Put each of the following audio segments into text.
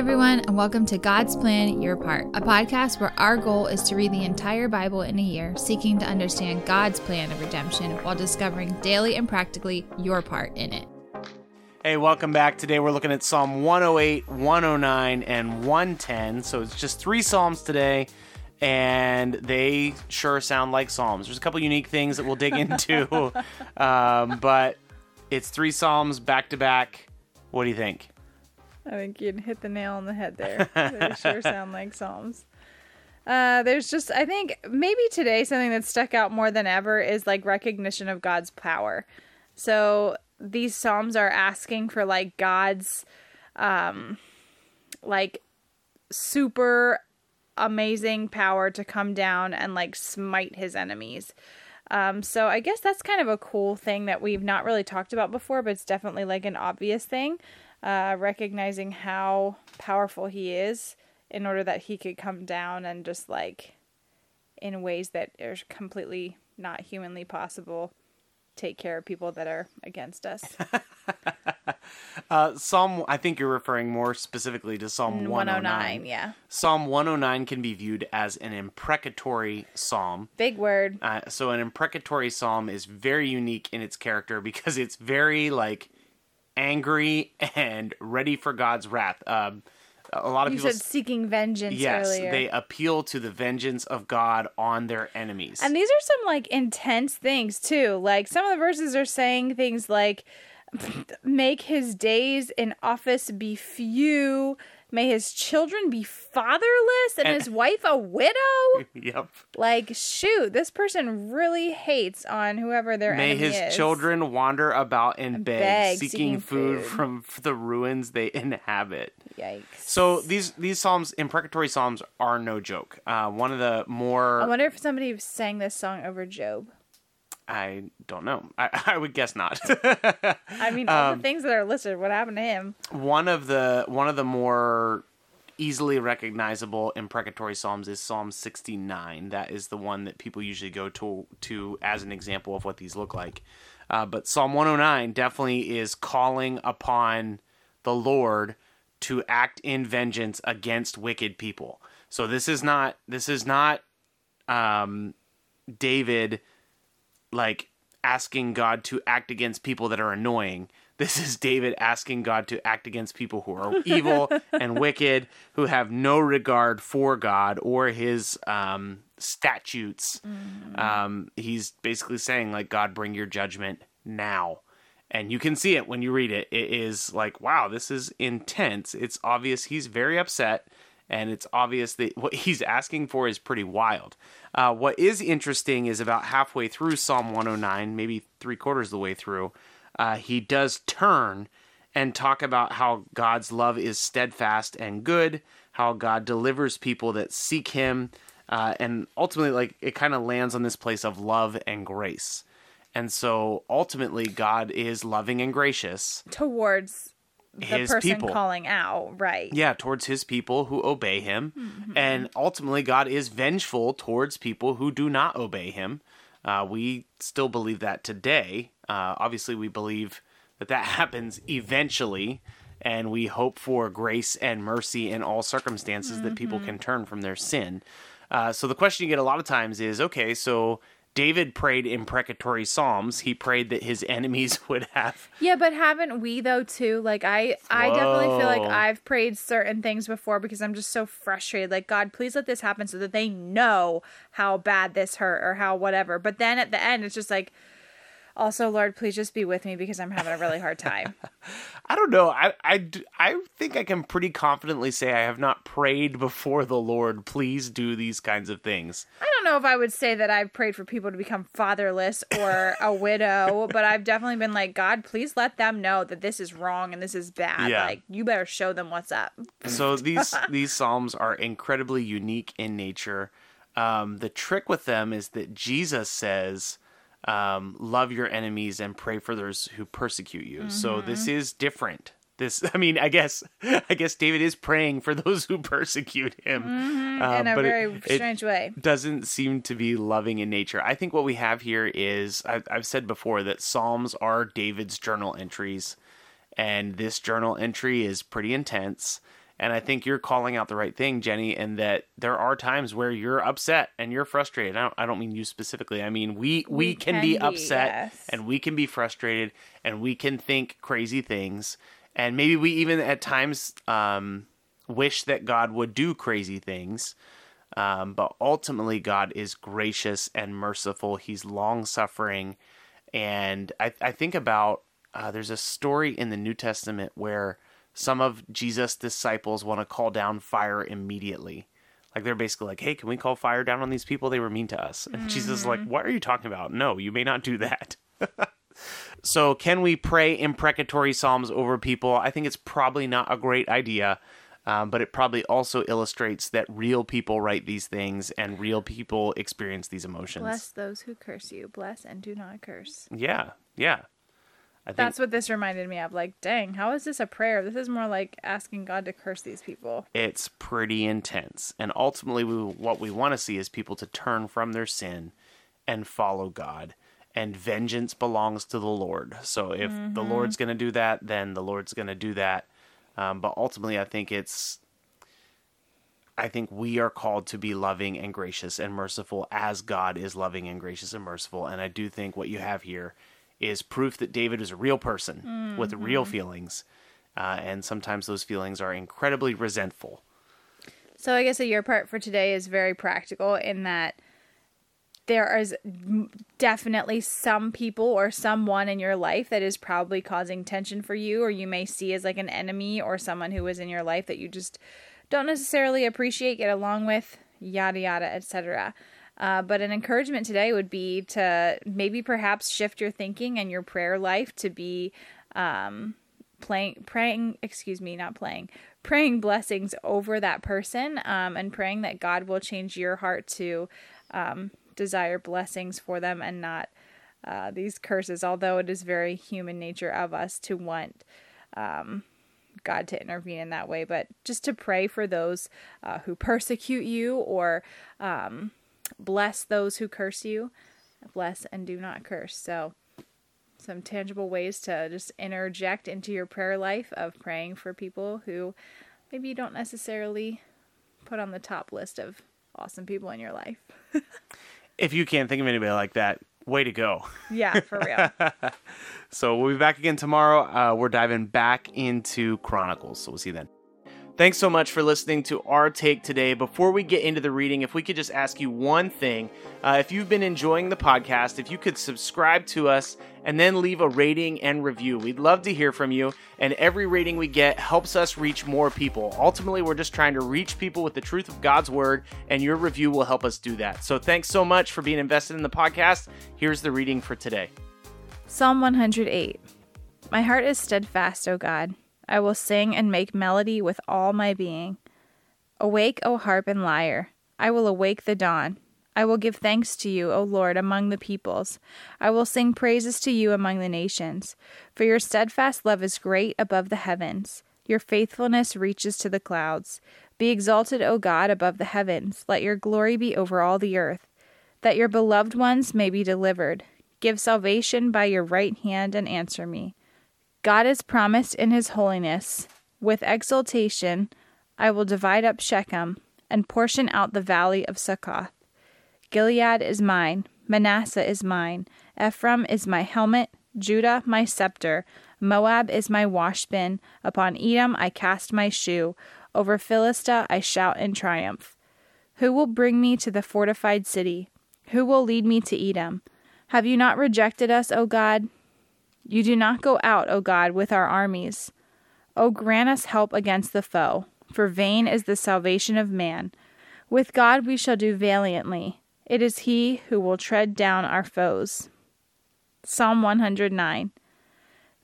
everyone, and welcome to God's Plan Your Part, a podcast where our goal is to read the entire Bible in a year, seeking to understand God's plan of redemption while discovering daily and practically your part in it. Hey, welcome back. Today we're looking at Psalm 108, 109, and 110. So it's just three Psalms today, and they sure sound like Psalms. There's a couple unique things that we'll dig into, um, but it's three Psalms back to back. What do you think? I think you hit the nail on the head there. they sure sound like Psalms. Uh, there's just, I think maybe today something that stuck out more than ever is like recognition of God's power. So these Psalms are asking for like God's, um, like super amazing power to come down and like smite his enemies. Um, so I guess that's kind of a cool thing that we've not really talked about before, but it's definitely like an obvious thing uh, recognizing how powerful he is in order that he could come down and just like in ways that are completely not humanly possible take care of people that are against us. uh, Psalm, I think you're referring more specifically to Psalm 109. 109. Yeah. Psalm 109 can be viewed as an imprecatory psalm. Big word. Uh, so, an imprecatory psalm is very unique in its character because it's very like angry and ready for God's wrath. Um, a lot of you people said seeking vengeance. Yes, earlier. they appeal to the vengeance of God on their enemies. And these are some like intense things too. Like some of the verses are saying things like, "Make his days in office be few." May his children be fatherless and, and his wife a widow. Yep. Like, shoot, this person really hates on whoever their May enemy his children wander about and beg, beg seeking, seeking food, food. from the ruins they inhabit. Yikes. So these these psalms, imprecatory psalms, are no joke. Uh, one of the more I wonder if somebody sang this song over Job. I don't know. I, I would guess not. I mean, all Um, the things that are listed. What happened to him? one of the one of the more easily recognizable imprecatory psalms is Psalm 69. That is the one that people usually go to to as an example of what these look like. Uh, but Psalm 109 definitely is calling upon the Lord to act in vengeance against wicked people. So this is not this is not um, David like asking God to act against people that are annoying. This is David asking God to act against people who are evil and wicked, who have no regard for God or his um, statutes. Um, he's basically saying, like, God, bring your judgment now. And you can see it when you read it. It is like, wow, this is intense. It's obvious he's very upset, and it's obvious that what he's asking for is pretty wild. Uh, what is interesting is about halfway through Psalm 109, maybe three quarters of the way through, uh, he does turn and talk about how God's love is steadfast and good, how God delivers people that seek Him, uh, and ultimately, like it kind of lands on this place of love and grace. And so, ultimately, God is loving and gracious. Towards the His person people. calling out, right? Yeah, towards his people who obey him. And ultimately, God is vengeful towards people who do not obey him. Uh, we still believe that today. Uh, obviously, we believe that that happens eventually. And we hope for grace and mercy in all circumstances that people can turn from their sin. Uh, so the question you get a lot of times is okay, so David prayed imprecatory psalms. He prayed that his enemies would have Yeah, but haven't we though too? Like I I definitely feel like I've prayed certain things before because I'm just so frustrated. Like God, please let this happen so that they know how bad this hurt or how whatever. But then at the end it's just like also Lord, please just be with me because I'm having a really hard time. I don't know. I I think I can pretty confidently say I have not prayed before the Lord, please do these kinds of things. I don't know if I would say that I've prayed for people to become fatherless or a widow, but I've definitely been like, God, please let them know that this is wrong and this is bad. Yeah. Like, you better show them what's up. So these these psalms are incredibly unique in nature. Um, the trick with them is that Jesus says, um, "Love your enemies and pray for those who persecute you." So this is different. This, I mean, I guess, I guess David is praying for those who persecute him, uh, in a it- very it, strange way. doesn't seem to be loving in nature. I think what we have here is I've, I've said before that Psalms are David's journal entries, and this journal entry is pretty intense. And I think you're calling out the right thing, Jenny, and that there are times where you're upset and you're frustrated. I don't, I don't mean you specifically. I mean we we, We can, can be be, upset yes. and we can be frustrated and we can think crazy things and maybe we even at times um, wish that God would do crazy things. Um, but ultimately, God is gracious and merciful. He's long suffering. And I, I think about uh, there's a story in the New Testament where some of Jesus' disciples want to call down fire immediately. Like they're basically like, hey, can we call fire down on these people? They were mean to us. And Jesus is like, what are you talking about? No, you may not do that. so, can we pray imprecatory psalms over people? I think it's probably not a great idea. Um, but it probably also illustrates that real people write these things and real people experience these emotions. Bless those who curse you. Bless and do not curse. Yeah, yeah. I think That's what this reminded me of. Like, dang, how is this a prayer? This is more like asking God to curse these people. it's pretty intense. And ultimately, we, what we want to see is people to turn from their sin and follow God. And vengeance belongs to the Lord. So if the Lord's going to do that, then the Lord's going to do that. Um, but ultimately, I think it's. I think we are called to be loving and gracious and merciful as God is loving and gracious and merciful. And I do think what you have here is proof that David is a real person with real feelings. Uh, and sometimes those feelings are incredibly resentful. So I guess that your part for today is very practical in that there is definitely some people or someone in your life that is probably causing tension for you or you may see as like an enemy or someone who is in your life that you just don't necessarily appreciate get along with yada yada etc uh, but an encouragement today would be to maybe perhaps shift your thinking and your prayer life to be um, playing praying excuse me not playing praying blessings over that person um, and praying that god will change your heart to um, desire blessings for them and not uh, these curses although it is very human nature of us to want um, god to intervene in that way. But just to pray for those uh, who persecute you or um, bless those who curse you bless and do not curse so some tangible ways to just interject into your prayer life of praying for people who maybe you don't necessarily put on the top list of awesome people in your life. If you can't think of anybody like that, way to go. Yeah, for real. So we'll be back again tomorrow. Uh, we're diving back into Chronicles. So we'll see you then. Thanks so much for listening to our take today. Before we get into the reading, if we could just ask you one thing. Uh, if you've been enjoying the podcast, if you could subscribe to us and then leave a rating and review. We'd love to hear from you, and every rating we get helps us reach more people. Ultimately, we're just trying to reach people with the truth of God's word, and your review will help us do that. So thanks so much for being invested in the podcast. Here's the reading for today. Psalm 108 My heart is steadfast, O God. I will sing and make melody with all my being. Awake, O harp and lyre. I will awake the dawn. I will give thanks to you, O Lord, among the peoples. I will sing praises to you among the nations. For your steadfast love is great above the heavens. Your faithfulness reaches to the clouds. Be exalted, O God, above the heavens. Let your glory be over all the earth. That your beloved ones may be delivered. Give salvation by your right hand and answer me. God is promised in his holiness. With exultation, I will divide up Shechem and portion out the valley of Succoth. Gilead is mine, Manasseh is mine, Ephraim is my helmet, Judah my scepter, Moab is my washbin, upon Edom I cast my shoe, over Philistia I shout in triumph. Who will bring me to the fortified city? Who will lead me to Edom? Have you not rejected us, O God? You do not go out, O God, with our armies. O grant us help against the foe, for vain is the salvation of man. With God we shall do valiantly. It is He who will tread down our foes. Psalm 109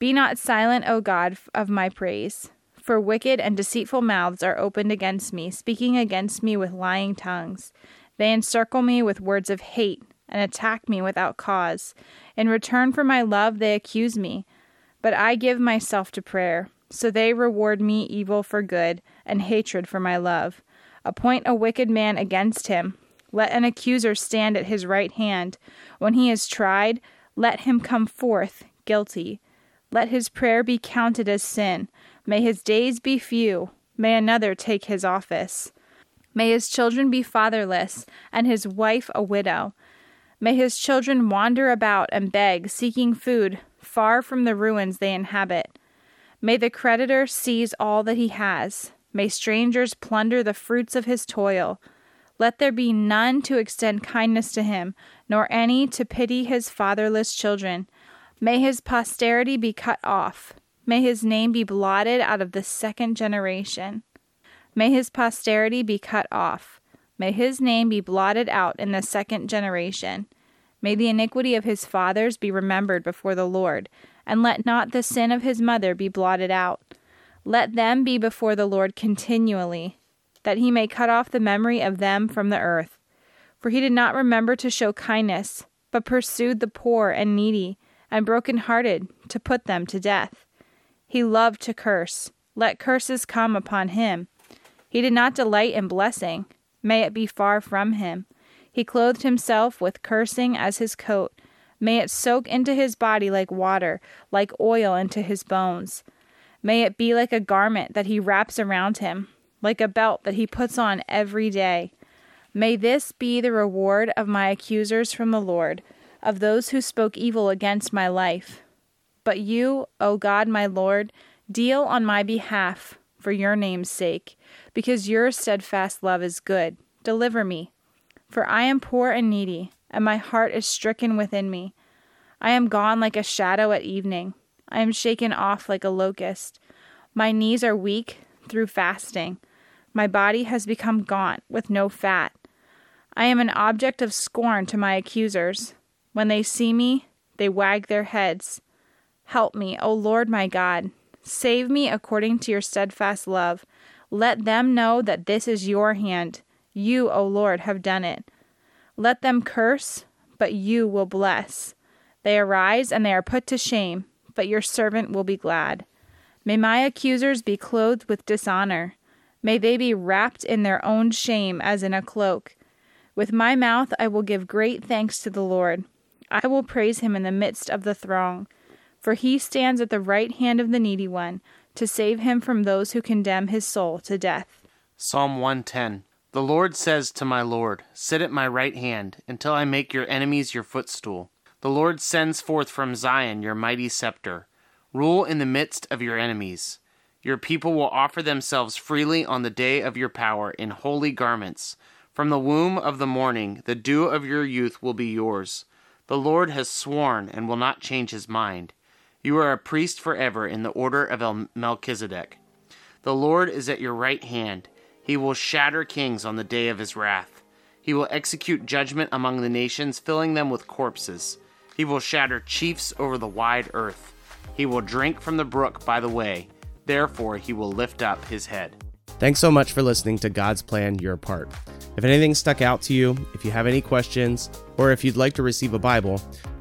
Be not silent, O God, of my praise. For wicked and deceitful mouths are opened against me, speaking against me with lying tongues. They encircle me with words of hate and attack me without cause. In return for my love, they accuse me. But I give myself to prayer. So they reward me evil for good and hatred for my love. Appoint a wicked man against him. Let an accuser stand at his right hand. When he is tried, let him come forth guilty. Let his prayer be counted as sin. May his days be few. may another take his office. May his children be fatherless, and his wife a widow. May his children wander about and beg, seeking food, far from the ruins they inhabit. May the creditor seize all that he has. May strangers plunder the fruits of his toil. Let there be none to extend kindness to him, nor any to pity his fatherless children. May his posterity be cut off. May his name be blotted out of the second generation. May his posterity be cut off. May his name be blotted out in the second generation. May the iniquity of his fathers be remembered before the Lord, and let not the sin of his mother be blotted out. Let them be before the Lord continually, that he may cut off the memory of them from the earth. For he did not remember to show kindness, but pursued the poor and needy and broken-hearted to put them to death. He loved to curse. Let curses come upon him. He did not delight in blessing. May it be far from him. He clothed himself with cursing as his coat. May it soak into his body like water, like oil into his bones. May it be like a garment that he wraps around him, like a belt that he puts on every day. May this be the reward of my accusers from the Lord, of those who spoke evil against my life. But you, O God my Lord, deal on my behalf for your name's sake, because your steadfast love is good. Deliver me. For I am poor and needy, and my heart is stricken within me. I am gone like a shadow at evening. I am shaken off like a locust. My knees are weak through fasting. My body has become gaunt with no fat. I am an object of scorn to my accusers. When they see me, they wag their heads. Help me, O Lord my God. Save me according to your steadfast love. Let them know that this is your hand. You, O Lord, have done it. Let them curse, but you will bless. They arise and they are put to shame, but your servant will be glad. May my accusers be clothed with dishonor. May they be wrapped in their own shame as in a cloak. With my mouth I will give great thanks to the Lord. I will praise him in the midst of the throng. For he stands at the right hand of the needy one, to save him from those who condemn his soul to death. Psalm 110 the Lord says to my Lord, Sit at my right hand, until I make your enemies your footstool. The Lord sends forth from Zion your mighty scepter. Rule in the midst of your enemies. Your people will offer themselves freely on the day of your power in holy garments. From the womb of the morning, the dew of your youth will be yours. The Lord has sworn and will not change his mind. You are a priest forever in the order of Melchizedek. The Lord is at your right hand. He will shatter kings on the day of his wrath. He will execute judgment among the nations, filling them with corpses. He will shatter chiefs over the wide earth. He will drink from the brook by the way. Therefore, he will lift up his head. Thanks so much for listening to God's Plan Your Part. If anything stuck out to you, if you have any questions, or if you'd like to receive a Bible,